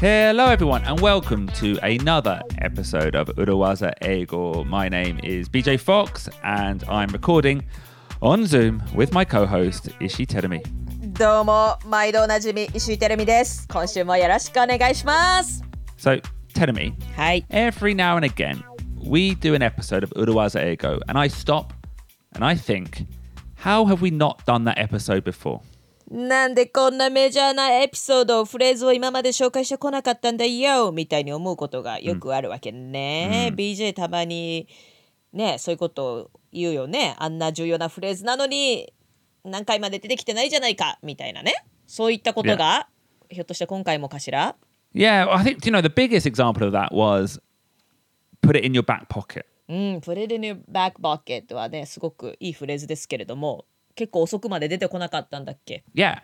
Hello, everyone, and welcome to another episode of Urawaza Ego. My name is BJ Fox, and I'm recording on Zoom with my co host, Ishi Terumi. どうも毎度おなじみ石井てるみです今週もよろしくお願いします So, Terumi, はい every now and again, we do an episode of Urawaza Ego, and I stop and I think, how have we not done that episode before? なんでこんなメジャーなエピソードフレーズを今まで紹介してこなかったんだよみたいに思うことがよくあるわけね、BJ たまにねそういうことを言うよね。あんな重要なフレーズなのに何回まで出てきてないじゃないかみたいなね。そういったことが、ひょっとして今回もかしら？Yeah, I think, you know, the biggest example of that was put it in your back pocket. うん、プレデニューバックバケットはね、すごくいいフレーズですけれども、結構遅くまで出てこなかったんだっけ Yeah,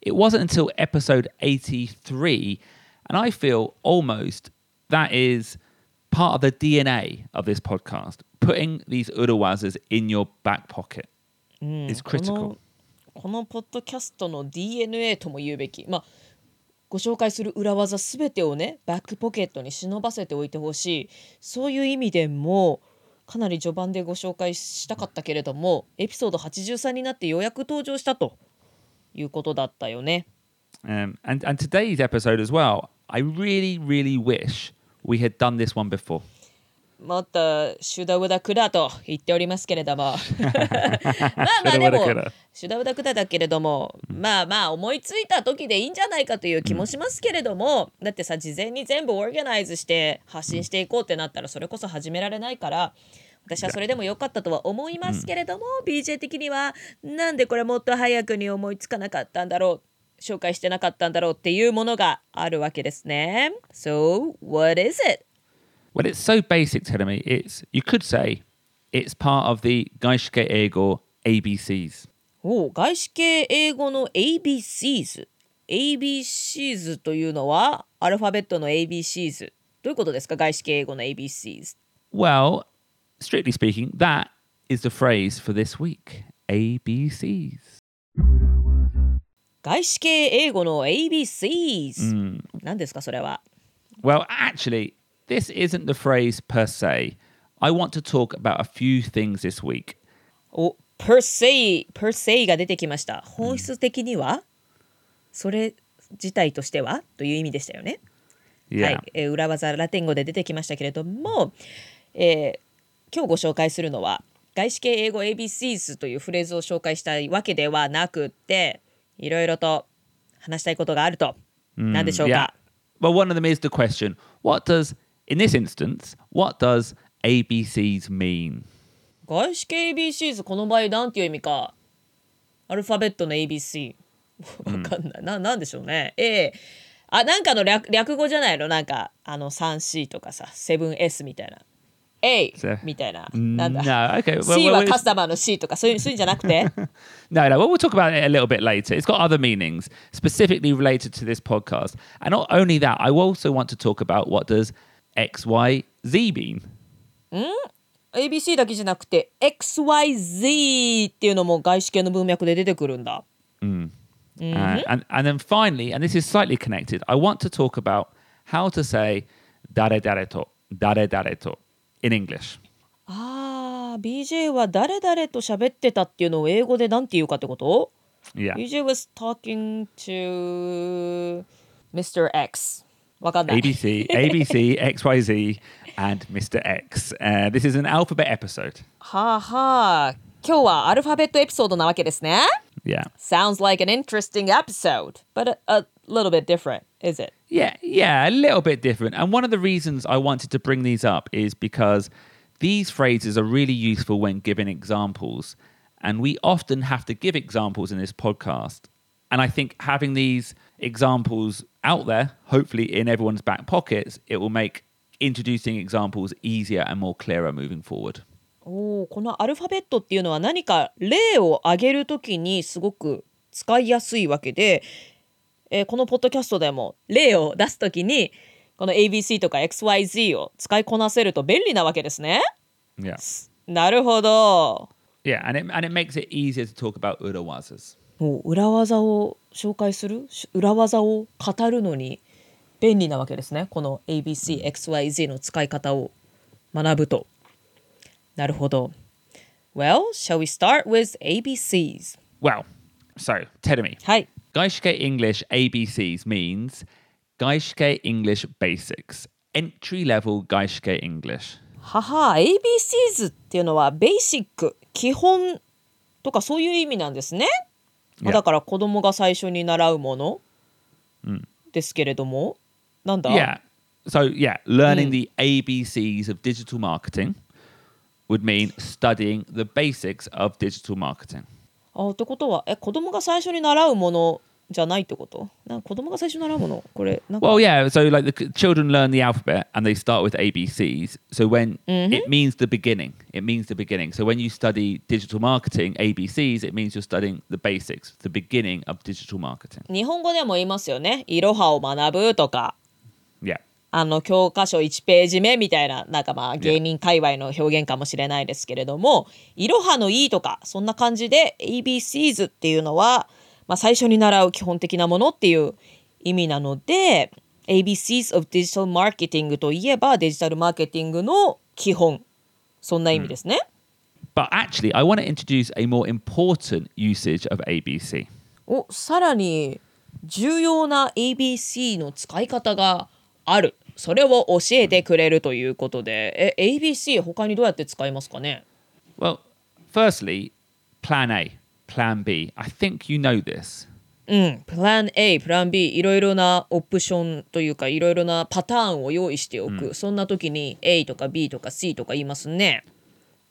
it wasn't until episode 83, and I feel almost that is part of the DNA of this podcast. Putting these urawazas in your back pocket is こ critical. のこのポッドキャストの DNA とも言うべき、まあ、 ご紹介する裏技すべてをねバックポケットに忍ばせておいてほしいそういう意味でもかなり序盤でご紹介したかったけれどもエピソード83になってようやく登場したということだったよね。Um, and, and today's episode as well, I really, really wish we had done this one before. もっとシュダウダクダと言っておりますけれども まあまあでもシュダウダクだけれどもまあまあ思いついた時でいいんじゃないかという気もしますけれども、だってさ事前に全部オーガナイズして発信していこうってなったらそれこそ始められないから私はそれでも良かったとは思いますけれども、BJ 的にはなんでこれもっと早くに思いつかなかったんだろう紹介してなかったんだろうっていうものがあるわけですね。So, what is it? Well, it's so basic, Telemi. It's you could say it's part of the Gaishke Ego ABCs. おう外資系英語の ABCs。ABCs というのはアルファベットの ABCs。どういうことですか外資系英語の ABCs。 Well, strictly speaking, that is the phrase for this week. ABCs. 外資系英語の ABCs。何ですかそれは。 Well, actually, this isn't the phrase per se. I want to talk about a few things this week. お、per se、per se が出てきました。本質的には、それ自体としてはという意味でしたよね。Yeah. はい、えー裏技ラテン語で出てきましたけれども、えー今日ご紹介するのは外資系英語 ABCs というフレーズを紹介したいわけではなくっていろいろと話したいことがあると、何でしょう Yeah. か Well, one of them is the question what does, in this instance, what does ABCs mean? 外資系 ABCs この場合なんていう意味かアルファベットの ABC わかんない、ななんでしょうね A あなんかの略略語じゃないのなんかあの 3C とかさ 7S みたいな A そうみたいななんだ No, okay. Well, C well, は it's- カスタマーの C とかそういうそういうんじゃなくて No, no. Well, we'll talk about it a little bit later. It's got other meanings specifically related to this podcast. And not only that, I also want to talk about what does X, Y, Z mean. ABC だけじゃなくて XYZ っていうのも外資系の文脈で出てくるんだ Uh, and, and then finally, and this is slightly connected, I want to talk about how to say dare dare to, dare dare to in English. あー BJ は誰々と喋ってたっていうのを英語でなんて言うかってこと Yeah. BJ was talking to Mr. X わかんない ABC, ABC, XYZ, and Mr. X. Uh, this is an alphabet episode. はあはあ今日はアルファベットエピソードなわけですね Yeah. Sounds like an interesting episode but a, a little bit different is it? Yeah, yeah, a little bit different. And one of the reasons I wanted to bring these up is because these phrases are really useful when giving examples. And we often have to give examples in this podcast. And I think having these examples out there, hopefully in everyone's back pockets, it will make introducing examples easier and more clearer moving forward. おーこのアルファベットっていうのは何か例を挙げるときにすごく使いやすいわけで、えーこのポッドキャストでも例を出すときにこの ABC とか XYZ を使いこなせると便利なわけですね。Yeah. なるほど。Yeah, and it, and it makes it easier to talk about urawazas. もう裏技を紹介するし裏技を語るのに便利なわけですね。この ABCXYZ の使い方を学ぶと。なるほど。Well, shall we start with ABCs? Well, so, Tedemi, はい。Gaishke English ABCs means Gaishke English Basics, entry level Gaishke English. はは ABCs っていうのはベーシック基本とかそういう意味なんですね。まあ.だから子供が最初に習うものですけれども、なんだ Yeah. So, yeah, learning the ABCs of digital marketing would mean studying the basics of digital marketing. あってことはえ子供が最初に習うものじゃないってことなんか子供が最初に習うものこれなんか Well, yeah. So, like the c- children learn the alphabet and they start with ABCs. So, when it means the beginning, it means the beginning. So, when you study digital marketing ABCs, it means you're studying the basics, the beginning of digital marketing. 日本語でも言いますよね。いろはを学ぶとか Yeah. あの教科書1ページ目みたいななんかまあ芸人界隈の表現かもしれないですけれども「いろはのいい」とかそんな感じで ABCs っていうのは、まあ、最初に習う基本的なものっていう意味なので ABCs of Digital Marketing といえばデジタルマーケティングの基本そんな意味ですね。But actually, I want to introduce a more important usage of ABC. おさらに重要な ABC の使い方があるそれを教えてくれるということでえ ABC 他にどうやって使いますかね Well, firstly, plan A, plan B. I think you know this. うんプラン A プラン B いろいろなオプションというかいろいろなパターンを用意しておく、そんな時に A とか B とか C とか言いますね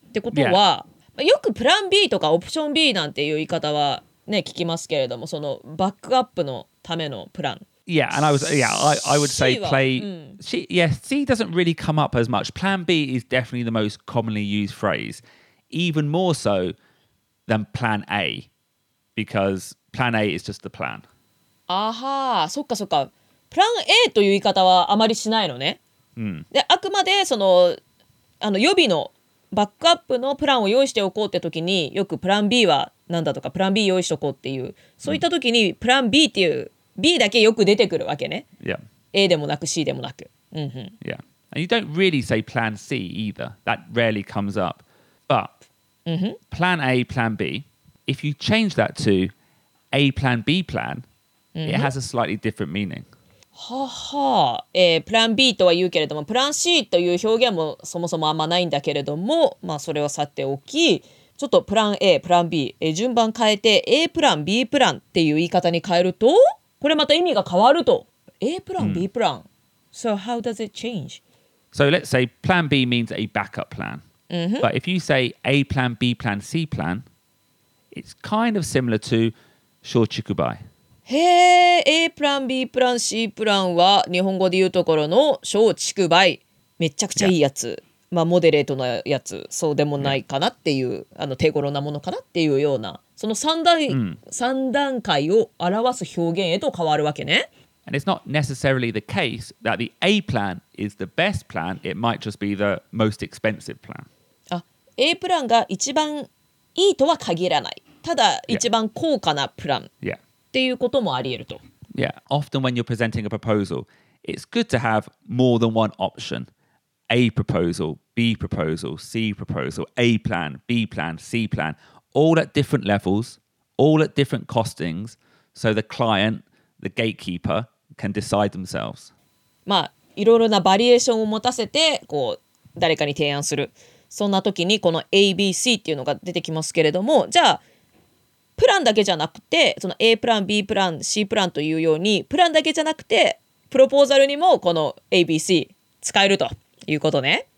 ってことは、Yeah. まあよくプラン B とかオプション B なんていう言い方はね聞きますけれどもそのバックアップのためのプラン Yeah, and I was yeah, I, I would say play. うん。C, yeah, C doesn't really come up as much. Plan B is definitely the most commonly used phrase, even more so than Plan A, because Plan A is just the plan. あはーそっかそっかプラン A という言い方はあまりしないのね。であくまでそのあの予備のバックアップのプランを用意しておこうって時によくプラン B はなんだとかプラン B 用意しておこうっていうそういった時にプラン B っていう B だけよく出てくるわけね。Yeah, A でもなく C でもなく。うんうん、yeah. And you don't really say Plan C either. That rarely comes up. But Plan A, Plan B. If you change that to A Plan B Plan, it has a slightly different meaning. ははあ、えープラン B とは言うけれどもプラン C という表現もそもそもあんまないんだけれどもまあそれはさておきちょっとプラン A プラン B、えー順番変えて A プラン B プランっていう言い方に変えるとこれまた意味が変わると A プラン B プラン、So how does it change? So let's say plan B means a backup plan. But if you say A plan, B plan, C plan, it's kind of similar to shochikubai. へえ A プラン B プラン C プランは日本語で言うところの小畜梅めちゃくちゃいいやつ、まあモデレートなやつそうでもないかなっていう、あの手頃なものかなっていうようなその3段,、三段階を表す表現へと変わるわけね。And it's not necessarily the case that the A plan is the best plan. It might just be the most expensive plan. あ A プランが一番いいとは限らないただ一番高価なプランっ.ていうこともあり得ると。Yeah. Often when you're presenting a proposal, it's good to have more than one option. A proposal, B proposal, C proposal, A plan, B plan, C plan, all at different levels, all at different costings, so the client, the gatekeeper, can decide themselves. まあいろいろなバリエーションを持たせてこう誰かに提案するそんな時にこの ABC っていうのが出てきますけれどもじゃあプランだけじゃなくてその A プラン B プラン C プランというようにプランだけじゃなくてプロポーザルにもこの ABC 使えるということね。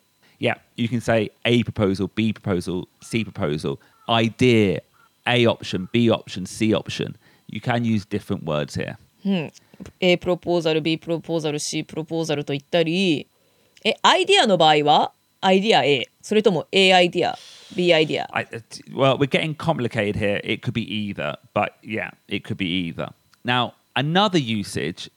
Yeah, you can say A proposal, B proposal, C proposal, idea, A option, B option, C option. You can use different words here. A プロポーザル B プロポーザル C プロポーザルと言ったりえアイディアの場合はアイディア A それとも A アイディア B アイディア I, uh, well, we're getting complicated here. It could be either, but yeah, it could be either. Now, another usage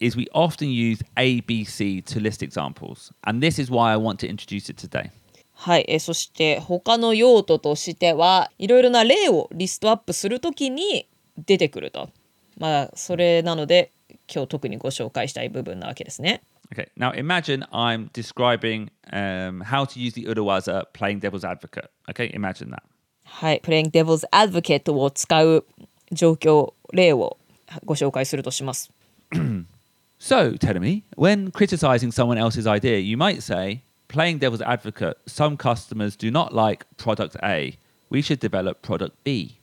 is we often use ABC to list examples. And this is why I want to introduce it today. はい、えーそして他の用途としてはいろいろな例をリストアップするときに出てくると。まあそれなので今日特にご紹介したい部分なわけですね。Okay, now imagine I'm describing um, how to use the Urawaza playing devil's advocate. Okay, imagine that. はい、Playing Devil's Advocate を使う状況例をご紹介するとします。 So, Teremi, when criticizing someone else's idea, you might say, playing devil's advocate, some customers do not like product A. We should develop product B.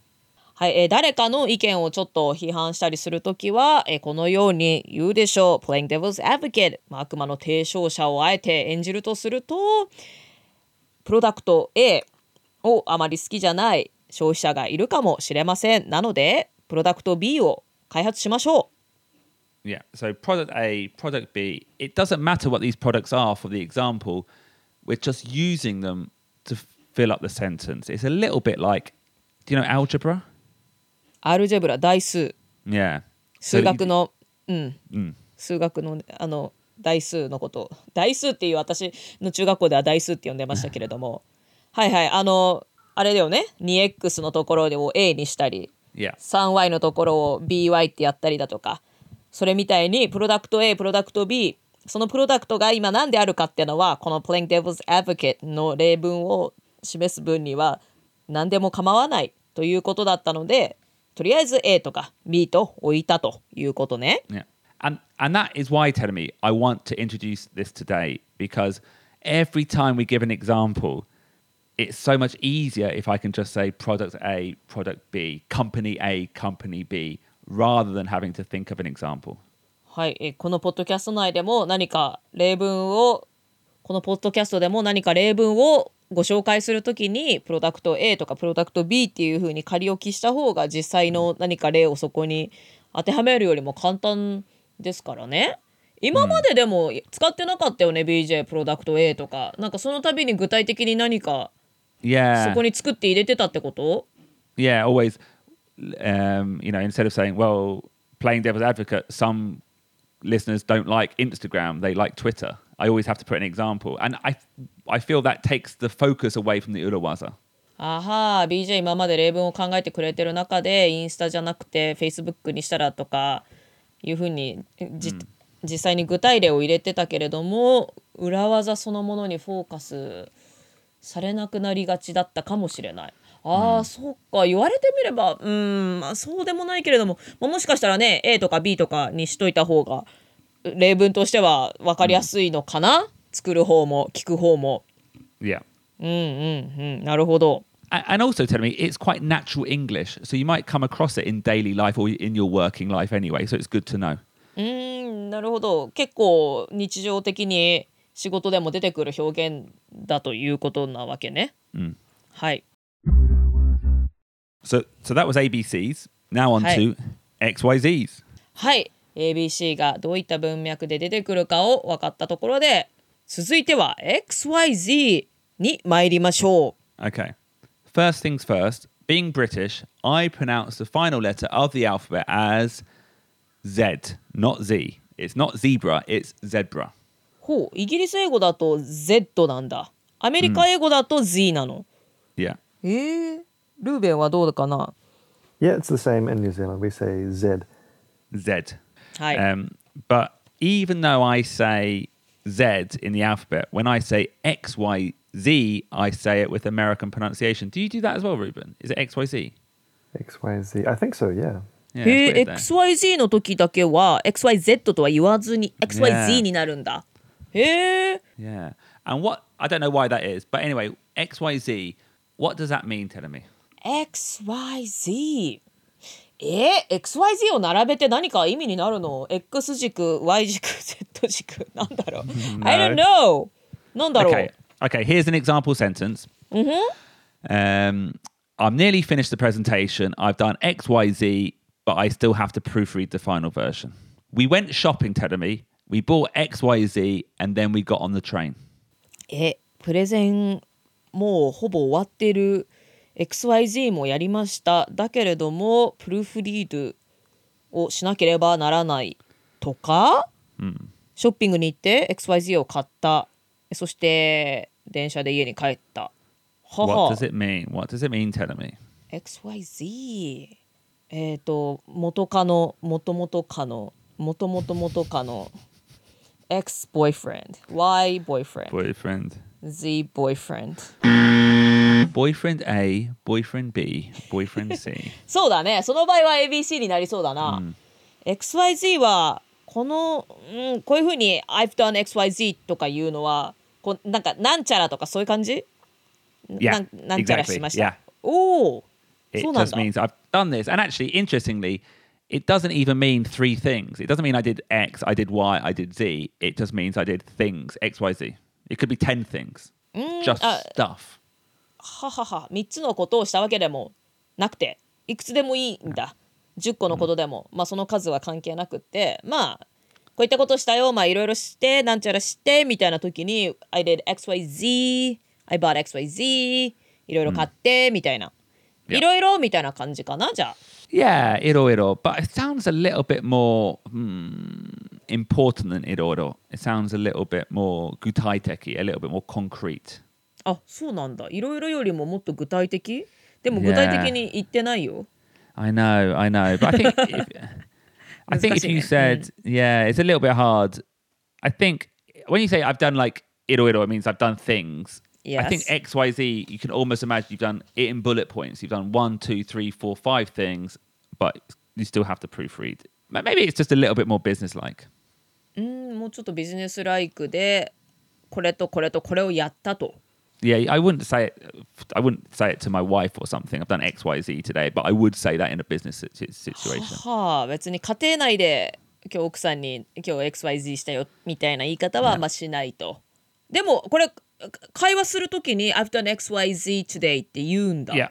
はい、えー誰かの意見をちょっと批判したりするときは、えーこのように言うでしょう。Playing Devil's Advocate、まあ、悪魔の提唱者をあえて演じるとすると、プロダクト A をあまり好きじゃない消費者がいるかもしれません。なので、プロダクト B を開発しましょう Yeah, so product A, product B, it doesn't matter what these products are for the example, we're just using them to fill up the sentence. It's a little bit like, do you know algebra? う。アルジェブラ、代数、Yeah. 数学の、うん、Mm. 数学のあの代数のこと代数っていう私の中学校では代数って呼んでましたけれどもはいはいあのあれだよね 2x のところを a にしたり Yeah. 3y のところを by ってやったりだとかそれみたいにプロダクト A プロダクト B そのプロダクトが今何であるかっていうのはこの Playing Devil's Advocate の例文を示す分には何でも構わないということだったのでとりあえず A とか B と置いたということね。Yeah. And and that is why, Telemi, I want to introduce this today because every time we give an example, it's so much easier if I can just say product A, product B, company A, company B, rather than having to think of an example. はい、えーこのポッドキャスト内でも何か例文をこのポッドキャストでも何か例文をご紹介するときにプロダクト A とかプロダクト B っていうふうに仮置きした方が実際の何か例をそこに当てはめるよりも簡単ですからね。今まででも使ってなかったよね、BJ プロダクト A とかなんかその度に具体的に何かそ.こに作って入れてたってこと Yeah, always um, you know, instead of saying, well, playing devil's advocate, some listeners don't like Instagram, they like Twitter. I always have to put an example. And I I feel that takes the focus away from the Urawaza. あはー BJ 今まで例文を考えてくれてる中でインスタじゃなくて Facebook にしたらとかいうふうにじ、実際に具体例を入れてたけれども裏技そのものにフォーカスされなくなりがちだったかもしれない。ああ、そっか言われてみればうん、まあ、そうでもないけれども、まあ、もしかしたらね A とか B とかにしといた方が例文としては分かりやすいのかな、作る方も聞く方も。Yeah. うんうんうんなるほど。And also, tell me, it's quite natural English, so you might come across it in daily life or in your working life anyway. So it's good to know. うーんなるほど結構日常的に仕事でも出てくる表現だということなわけね。Mm. はい。So, so that was ABCs. Now on to XYZs. はい。ABC がどういった文脈で出てくるかを分かったところで続いては XYZ に参りましょう。Okay. First things first. Being British, I pronounce the final letter of the alphabet as Z, not Z. It's not zebra, it's zebra. ほうイギリス英語だと Z なんだ。アメリカ英語だと Z なの。Yeah. えー、ルーベンはどうかな Yeah, it's the same in New Zealand. We say Z. Z. はい。 Um, but even though I say Z in the alphabet, when I say X, Y, Z, I say it with American pronunciation. Do you do that as well, Ruben? Is it X, Y, Z? X, Y, Z. I think so, yeah. Yeah, へ it's え weird there. XYZ の時だけは XYZ とは言わずに XYZ Yeah. になるんだ。へえ。 Yeah. And what, I don't know why that is, but anyway, X, Y, Z, what does that mean, telling me? XYZ えー、XYZ を並べて何か意味になるの ?X 軸、Y 軸、Z 軸なんだろう ?I don't know! なんだろう Okay. Okay, here's an example sentence. Um, I'm nearly finished the presentation. I've done X, Y, Z, but I still have to proofread the final version. We went shopping, Tedemi. We bought X, Y, Z, and then we got on the train. え、プレゼンもうほぼ終わってる XYZ もやりました。だけれども、プルーフリードをしなければならないとか、Hmm. ショッピングに行って XYZ を買ったそして電車で家に帰ったは What は does it mean? What does it mean, tell me? XYZ えっ、と元カノ元々カノ元々元カノ X boyfriend Y boyfriend Boyfriend. Z boyfriend Boyfriend A, boyfriend B, boyfriend C. そうだねその場合は ABC になりそうだな、XYZ はこの、うん、こういうふうに I've done XYZ とかいうのはこうなんかなんちゃらとかそういう感じ Yeah, なんなんちゃらしました、 exactly, yeah. おお It そうなん just だ means I've done this. And actually, interestingly, it doesn't even mean three things. It doesn't mean I did X, I did Y, I did Z. It just means I did things, X, Y, Z. It could be 10 things. just あ stuff. ははは3つのことをしたわけでもなくていくつでもいいんだ。10個のことでも、まあその数は関係なくてまあこういったことしたよまあいろいろしてなんちゃらしてみたいな時に I did XYZ I bought XYZ いろいろ買って、みたいな。いろいろみたいな感じかなじゃあ。やいろいろ。But it sounds a little bit more、important and いろいろ. It sounds a little bit more 具体的 a little bit more concrete. あそうなんだいろいろよりももっと具体的でも具体.的に言ってないよ I know, I know. But I think if, I think if you said, yeah, it's a little bit hard. I think when you say I've done like iro iro, it means I've done things. I think Yes. X, Y, Z, you can almost imagine you've done it in bullet points. You've done one, two, three, four, five things, but you still have to proofread. Maybe it's just a little bit more business-like. うんもうちょっとビジネスライクでこれとこれとこれをやったと Yeah, I wouldn't say it. I wouldn't say it to my wife or something. I've done X, Y, Z today, but I would say that in a business situ- situation. はあ別に家庭内で今日奥さんに今日 XYZ したよみたいな言い方はましないと。でもこれか会話するときに I've done XYZ today って言うんだ。Yeah,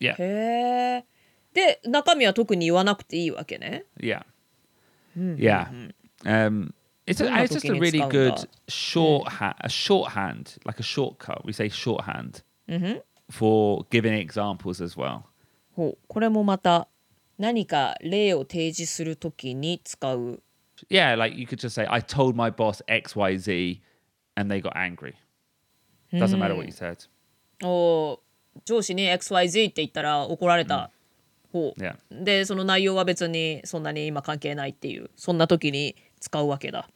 yeah, へえ。で中身は特に言わなくていいわけね。yeah, yeah. Um, it's, a, どんな it's just 時 a に really 使うんだ？ good shorthand, a shorthand, like a shortcut. We say shorthand for giving examples as well. ほうこれもまた何か例を提示するときに使う。 Yeah, like you could just say, I told my boss X, Y, Z, and they got angry. Doesn't matter what you said. お上司に XYZ って言ったら怒られた。ほう Yeah. でその内容は別にそんなに今関係ないっていうそんな時に使うわけだ。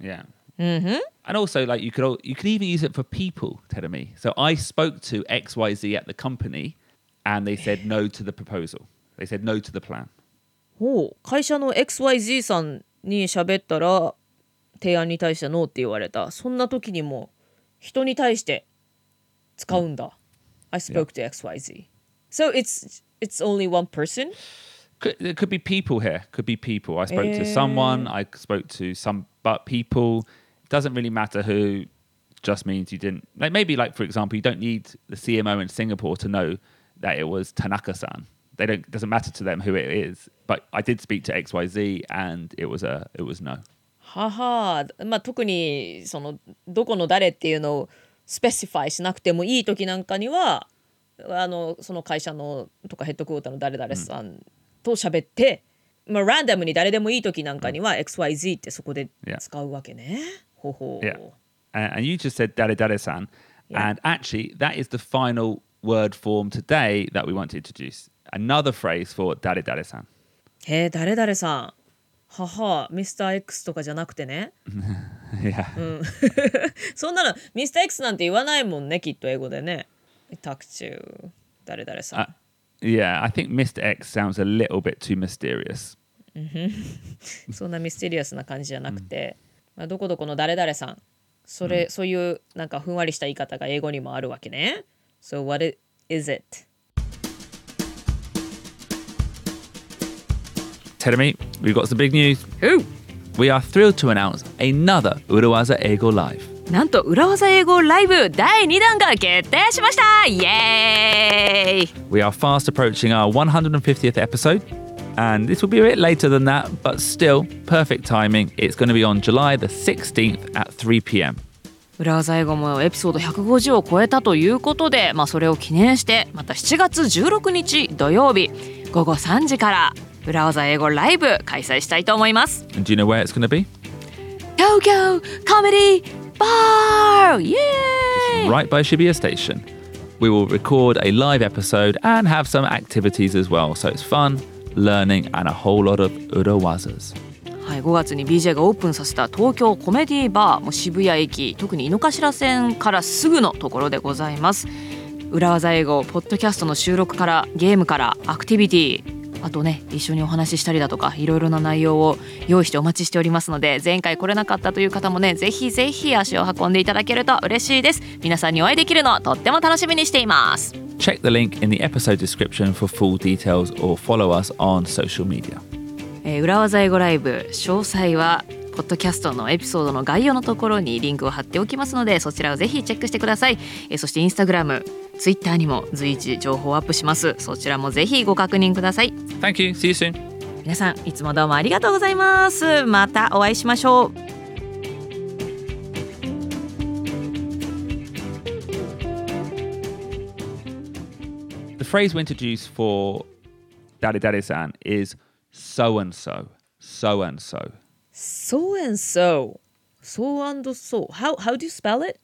Yeah. And also, like you could al- you could even use it for people. Telling me. So I spoke to X Y Z at the company, and they said no to the proposal. They said no to the plan. ほう会社の XYZ さんに喋ったら提案に対してノーって言われたそんな時にも人に対して使うんだ、I spoke to XYZ so it's it's only one person Could, it could be people here. Could be people. I spoke to someone. I spoke to some, but people. It doesn't really matter who. Just means you didn't. Like maybe, like for example, you don't need the CMO in Singapore to know that it was Tanaka-san. They don't. It doesn't matter to them who it is. But I did speak to X Y Z, and it was a. It was no. ははまあ特にそのどこの誰っていうのをスペシファイしなくてもいい時なんかにはあのその会社のとかヘッドクォーターの誰々さんと喋って、 まあランダムに誰でもいい時なんかには XYZ ってそこで.使うわけね。ほほう。Yeah. And, you just said dare dare san. Yeah. And actually, that is the final word form today that we want to introduce. Another phrase for dare dare san. へえ誰々さん。ははミスター X とかじゃなくてね。yeah. そんなのミスター X なんて言わないもんねきっと英語でね。タクチュー誰々さん。Uh, yeah, I think Mr. X sounds a little bit too mysterious. そんなミステリアスな感じじゃなくて、まあ、どこどこの誰々さんそれ、そういうなんかふんわりした言い方が英語にもあるわけね So what i- is it? Terumi, we've got some big news. Who? We are thrilled to announce another Urawaza Ego Live. なんと裏技英語ライブ第2弾が決定しましたイエーイ We are fast approaching our 150th episode, and this will be a bit later than that, but still perfect timing. It's going to be on July the 16th at 3 p.m. 裏技英語もエピソード150を超えたということで、まあ、それを記念してまた7月16日土曜日午後3時から裏技英語ライブ開催したいと思います And do you know where it's going to be? Tokyo Comedy Bar! Yay! Right by Shibuya Station. We will record a live episode and have some activities as well. So it's fun, learning, and a whole lot of urawazas. はい、5月に BJ がオープンさせた東京コメディバーも渋谷駅特に井の頭線からすぐのところでございます裏技英語ポッドキャストの収録からゲームからアクティビティあとね一緒にお話ししたりだとかいろいろな内容を用意してお待ちしておりますので前回来れなかったという方もねぜひぜひ足を運んでいただけると嬉しいです皆さんにお会いできるのをとっても楽しみにしています Check the link in the episode description for full details or follow us on social media. えー裏技英語ライブ詳細はポッドキャストのエピソードの概要のところにリンクを貼っておきますのでそちらをぜひチェックしてください、えーそしてインスタグラムツイッターにも随時情報をアップしますそちらもぜひご確認ください Thank you. See you soon. 皆さんいつもどうもありがとうございますまたお会いしましょう The phrase we introduced for Daddy Daddy San is so and so. So and so. So and so So and so How, how do you spell it?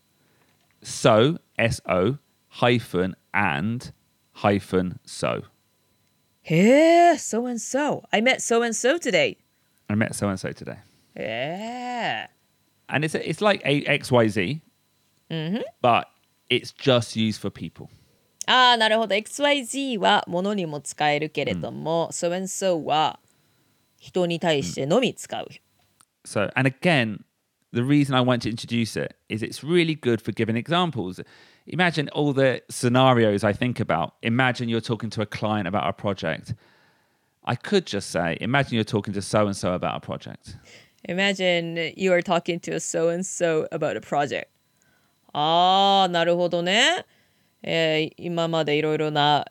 So, S O hyphen and hyphen so. へえ So and so I met so and so today I met so and so today. へえ And it's, it's like a XYZ, but it's just used for people. ああなるほど XYZ は物にも使えるけれども、So and so は人に対してのみ使う、So, and again, the reason I want to introduce it is it's really good for giving examples. Imagine all the scenarios I think about. Imagine you're talking to a client about a project. I could just say, imagine you're talking to so and so about a project. Imagine you are talking to a so and so about a project ああなるほどね、えー今までいろいろな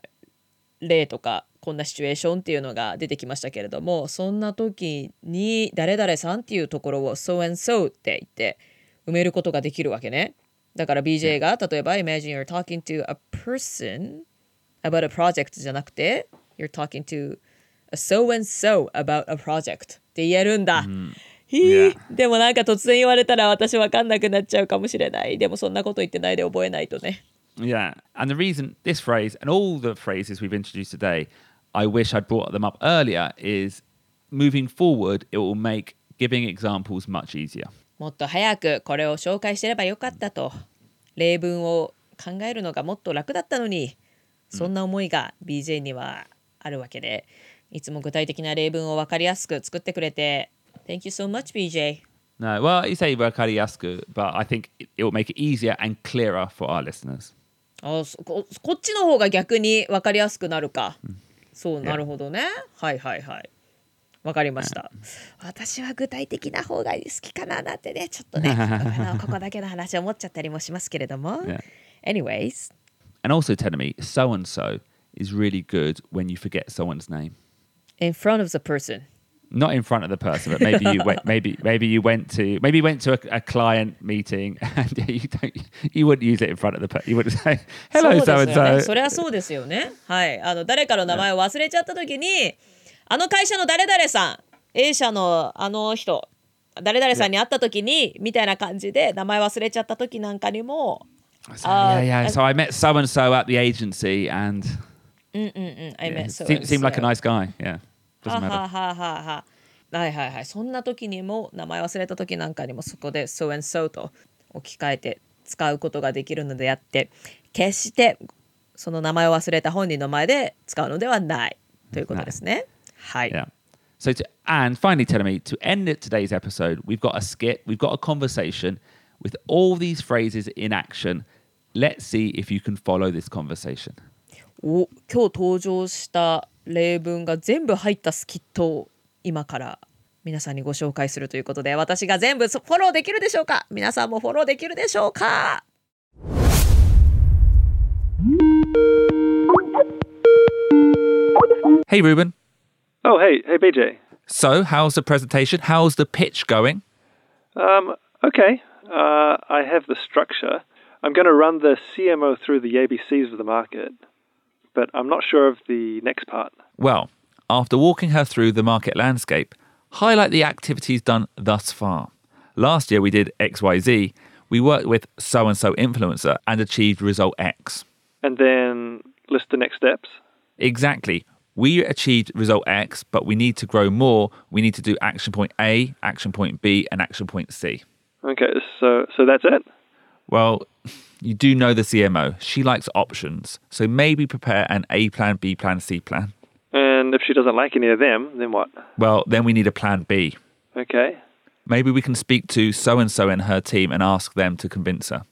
例とか こんなシチュエーションっていうのが出てきましたけれどもそんな時に誰々さんっていうところを so and so って言って埋めることができるわけねだから BJ が例えば Imagine you're talking to a person about a project じゃなくて You're talking to a so and so about a project って言えるんだ、ひー Yeah. でもなんか突然言われたら私わかんなくなっちゃうかもしれないでもそんなこと言ってないで覚えないとね Yeah. And the reason this phrase and all the phrases we've introduced today, I wish I'd brought them up earlier, is moving forward, it will make giving examples much easier. もっと早くこれを紹介してればよかったと例文を考えるのがもっと楽だったのにそんな思いが BJ にはあるわけでいつも具体的な例文を分かりやすく作ってくれて Thank you so much BJ No, well, you say wakari yasuku, but I think it, will make it easier and clearer for our listeners. あそここっちの方が逆に分かりやすくなるか、そうなるほどねはいはいはいわかりました、私は具体的な方が好きかななんてねちょっとねここだけの話を思っちゃったりもしますけれども、Yeah. Anyways And also telling me so and so is really good when you forget someone's name. in front of the person Not in front of the person, but maybe you went. Maybe maybe you went to maybe you went to a, a client meeting and you don't. You wouldn't use it in front of the. Per- you wouldn't say hello so and so. それはそうですよねはいあの誰かの名前を忘れちゃった時にあの会社の誰々さん A 社のあの人誰々さんに会った時にみたいな感じで名前忘れちゃった時なんかにも So, Uh, yeah, yeah. So I met so and so at the agency, and うんうんうん I yeah, met so seemed, seemed like a nice guy. Yeah, は doesn't は matter. ははははいはいはいそんな時にも名前忘れた時なんかにもそこで so and so と置き換えて使うことができるのであって決してその名前を忘れた本人の前で使うのではないということですね。はい。Yeah. So to, and finally, telling me to end it, today's episode, we've got a skit, we've got a conversation with all these phrases in action. Let's see if you can follow this conversation. お今日登場した例文が全部入ったスキットを今から皆さんにご紹介するということで私が全部そフォローできるでしょうか皆さんもフォローできるでしょうか Hey, Ruben. Oh, hey, hey, BJ. So, how's the presentation? How's the pitch going? Um, okay. Uh, I have the structure. I'm going to run the CMO through the ABCs of the market, but I'm not sure of the next part. Well, After walking her through the market landscape, highlight the activities done thus far. Last year we did XYZ. We worked with so and so influencer and achieved result X. And then list the next steps. Exactly. We achieved result X, but we need to grow more. We need to do action point A, action point B, and action point C. Okay, so so that's it. Well, you do know the CMO. She likes options. So maybe prepare an A plan, B plan, C plan. And if she doesn't like any of them, then what? Well, then we need a plan B. Okay. Maybe we can speak to so and so in her team and ask them to convince her.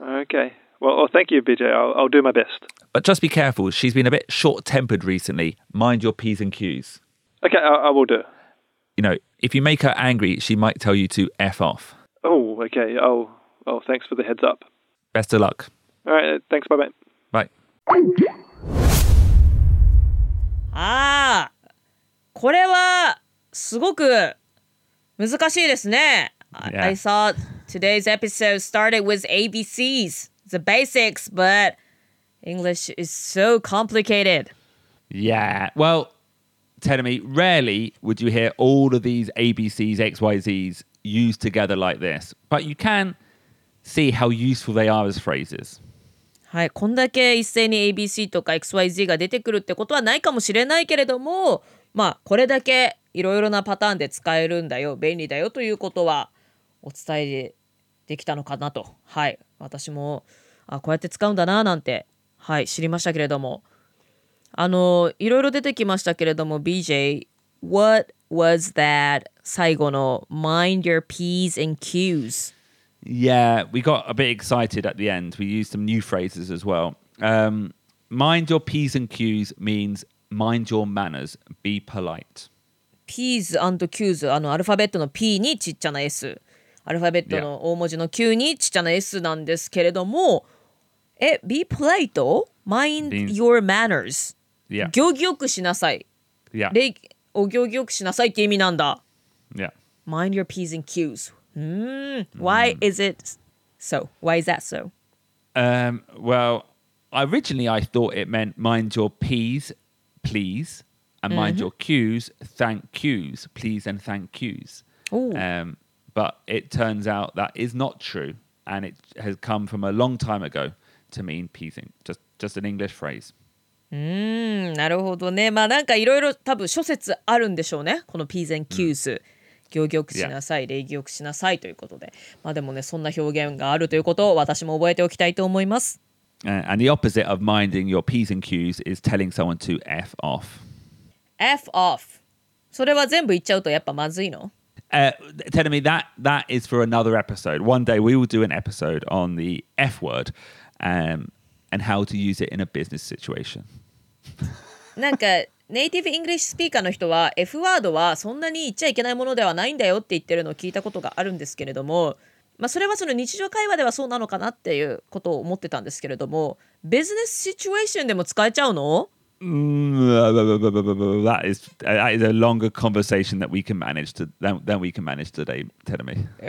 Okay. Well, well thank you, BJ. I'll, I'll do my best. But just be careful. She's been a bit short tempered recently. Mind your P's and Q's. Okay, I, I will do. You know, if you make her angry, she might tell you to F off. Oh, okay. Oh, oh, thanks for the heads up. Best of luck. All right, thanks. Bye bye. Bye. ああこれはすごく難しいですね。I- Yeah. I thought today's episode started with ABCs, the basics, but English is so complicated. Yeah. Well, tell me, rarely would you hear all of these ABCs, XYZs used together like this, but you can see how useful they are as phrases. はい、こんだけ一斉に ABC とか XYZ が出てくるってことはないかもしれないけれどもまあこれだけいろいろなパターンで使えるんだよ便利だよということはお伝えできたのかなと。はい私もあこうやって使うんだななんてはい知りましたけれども。あのいろいろ出てきましたけれども BJ What was that? 最後の Mind your P's and Q's Yeah, we got a bit excited at the end. We used some new phrases as well. Um, mind your P's and Q's means mind your manners, be polite. P's and Q's あのアルファベットの P にちっちゃな S アルファベットの大文字の Q にちっちゃな S なんですけれどもえ Be polite? Mind Means- your manners Yeah. 行儀よくしなさい Yeah. 礼お行儀よくしなさいって意味なんだ Yeah. Mind your P's and Q's うーん Why is it so? Why is that so? Um, well, originally I thought it meant mind your P's, please, and mind your Q's, thank yous, please and thank yous. Ooh. Um, but it turns out that is not true, and it has come from a long time ago to mean P's, and- just just an English phrase. うーんなるほどねまあなんかいろいろ多分諸説あるんでしょうねこの P's and Q's、 行儀よくしなさい礼儀よくしなさいということでまあでもねそんな表現があるということを私も覚えておきたいと思います Uh, and the opposite of minding your P's and Q's is telling someone to F off. F off それは全部言っちゃうとやっぱまずいの Uh, telling me that that is for another episode. One day we will do an episode on the F word um, and how to use it in a business situation. なんか native English speaker の人は F ワードはそんなに言っちゃいけないものではないんだよって言ってるのを聞いたことがあるんですけれども、まあ、それはその日常会話ではそうなのかなっていうことを思ってたんですけれどもビジネスシチュエーションでも使えちゃうの？Mm, That is that is a longer conversation that we can manage to than, than we can manage today.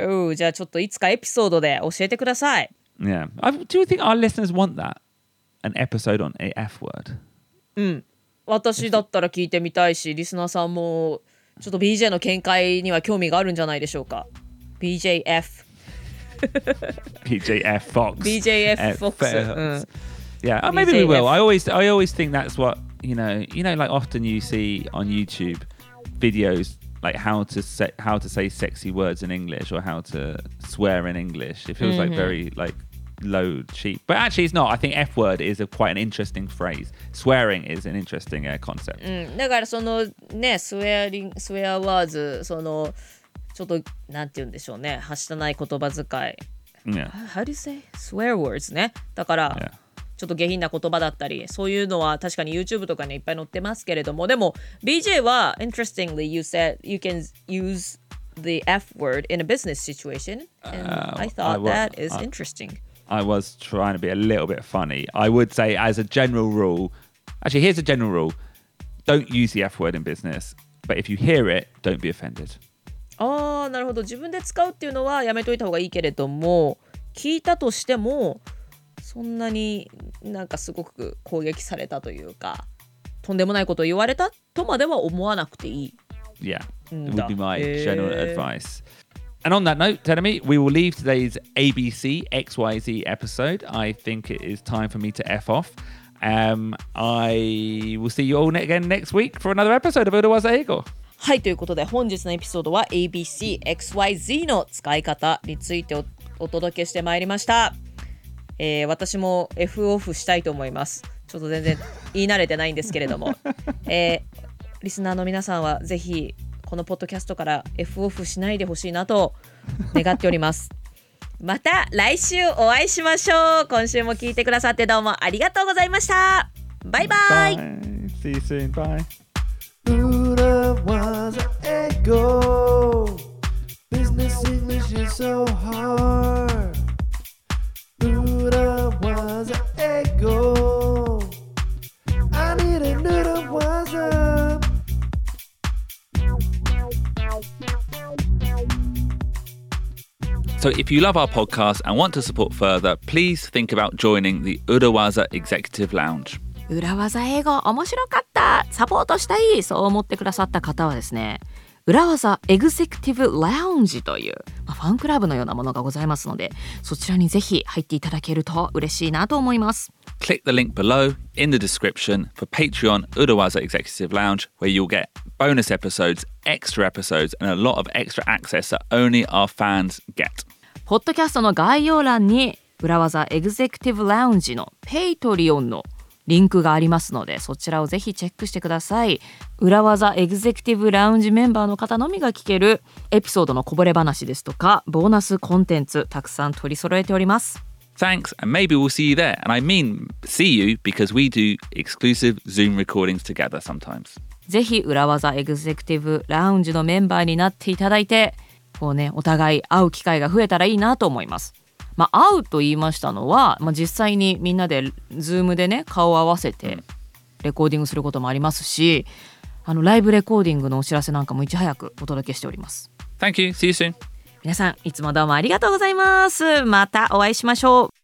おうじゃあちょっといつかエピソードで教えてください。yeah. I, do you think our listeners want that? An episode on a F word? 私だったら聞いてみたいしリスナーさんもちょっと BJ の見解には興味があるんじゃないでしょうか。BJF。PJF Fox. BJF Uh, Fox. Mm. Yeah, uh, maybe we will. BJF. I always, I always think that's what you know. You know, like often you see on YouTube videos like how to say how to say sexy words in English or how to swear in English. It feels like very like low cheap, but actually it's not. I think F word is a quite an interesting phrase. Swearing is an interesting uh, concept. うん、だからそのねスウェアリンスウェアワーズそのちょっとなんて言うんでしょうねはしたない言葉遣い Yeah, How do you say? swear words ねだから、Yeah. ちょっと下品な言葉だったりそういうのは確かに YouTube とかにいっぱい載ってますけれどもでも BJ は interestingly you said you can use the F word in a business situation and Uh, I thought that is interesting I was trying to be a little bit funny. I would say, as a general rule, actually, here's a general rule: don't use the F word in business. But if you hear it, don't be offended. ああなるほど自分で使うっていうのはやめといた方がいいけれども聞いたとしてもそんなになんかすごく攻撃されたというか とんでもないことを言われたとまでは思わなくていい。 Yeah, Mm, it would be my eh. general advice. And on that note, Tenemy, we will leave today's ABC XYZ episode. I think it is time for me to F off. Um, I will see you all ne- again next week for another episode of Urawaza Ego. はいということで本日のエピソードは ABCXYZ の使い方についておお届けしてまいりました、えー私も F オフしたいと思いますちょっと全然言い慣れてないんですけれども、えーリスナーの皆さんはぜひこのポッドキャストから F オフしないでほしいなと願っております また来週お会いしましょう今週も聞いてくださってどうもありがとうございましたバイバイ See you soon. Bye. Buddha was an ego. Business English is so hard. So, if you love our podcast and want to support further, please think about joining the Urawaza Executive Lounge. 裏技英語面白かったサポートしたいそう思ってくださった方はですね裏技エグゼクティブラウンジという、まあ、ファンクラブのようなものがございますのでそちらにぜひ入っていただけると嬉しいなと思います Click the link below in the description for Patreon Urawaza Executive Lounge, where you'll get bonus episodes, extra episodes, and a lot of extra access that only our fans get. ポッドキャストの概要欄に裏技エグゼクティブラウンジの Patreon のリンクがありますのでそちらをぜひチェックしてください裏技エグゼクティブラウンジメンバーの方のみが聞けるエピソードのこぼれ話ですとかボーナスコンテンツたくさん取り揃えております Thanks, and maybe we'll see you there. And I mean, see you because we do exclusive Zoom recordings together sometimes. ぜひ裏技エグゼクティブラウンジのメンバーになっていただいてこうねお互い会う機会が増えたらいいなと思います。まあ、会うと言いましたのは、まあ、実際にみんなでズームでね顔を合わせてレコーディングすることもありますしあのライブレコーディングのお知らせなんかもいち早くお届けしております。Thank you. See you soon. 皆さんいつもどうもありがとうございます。またお会いしましょう。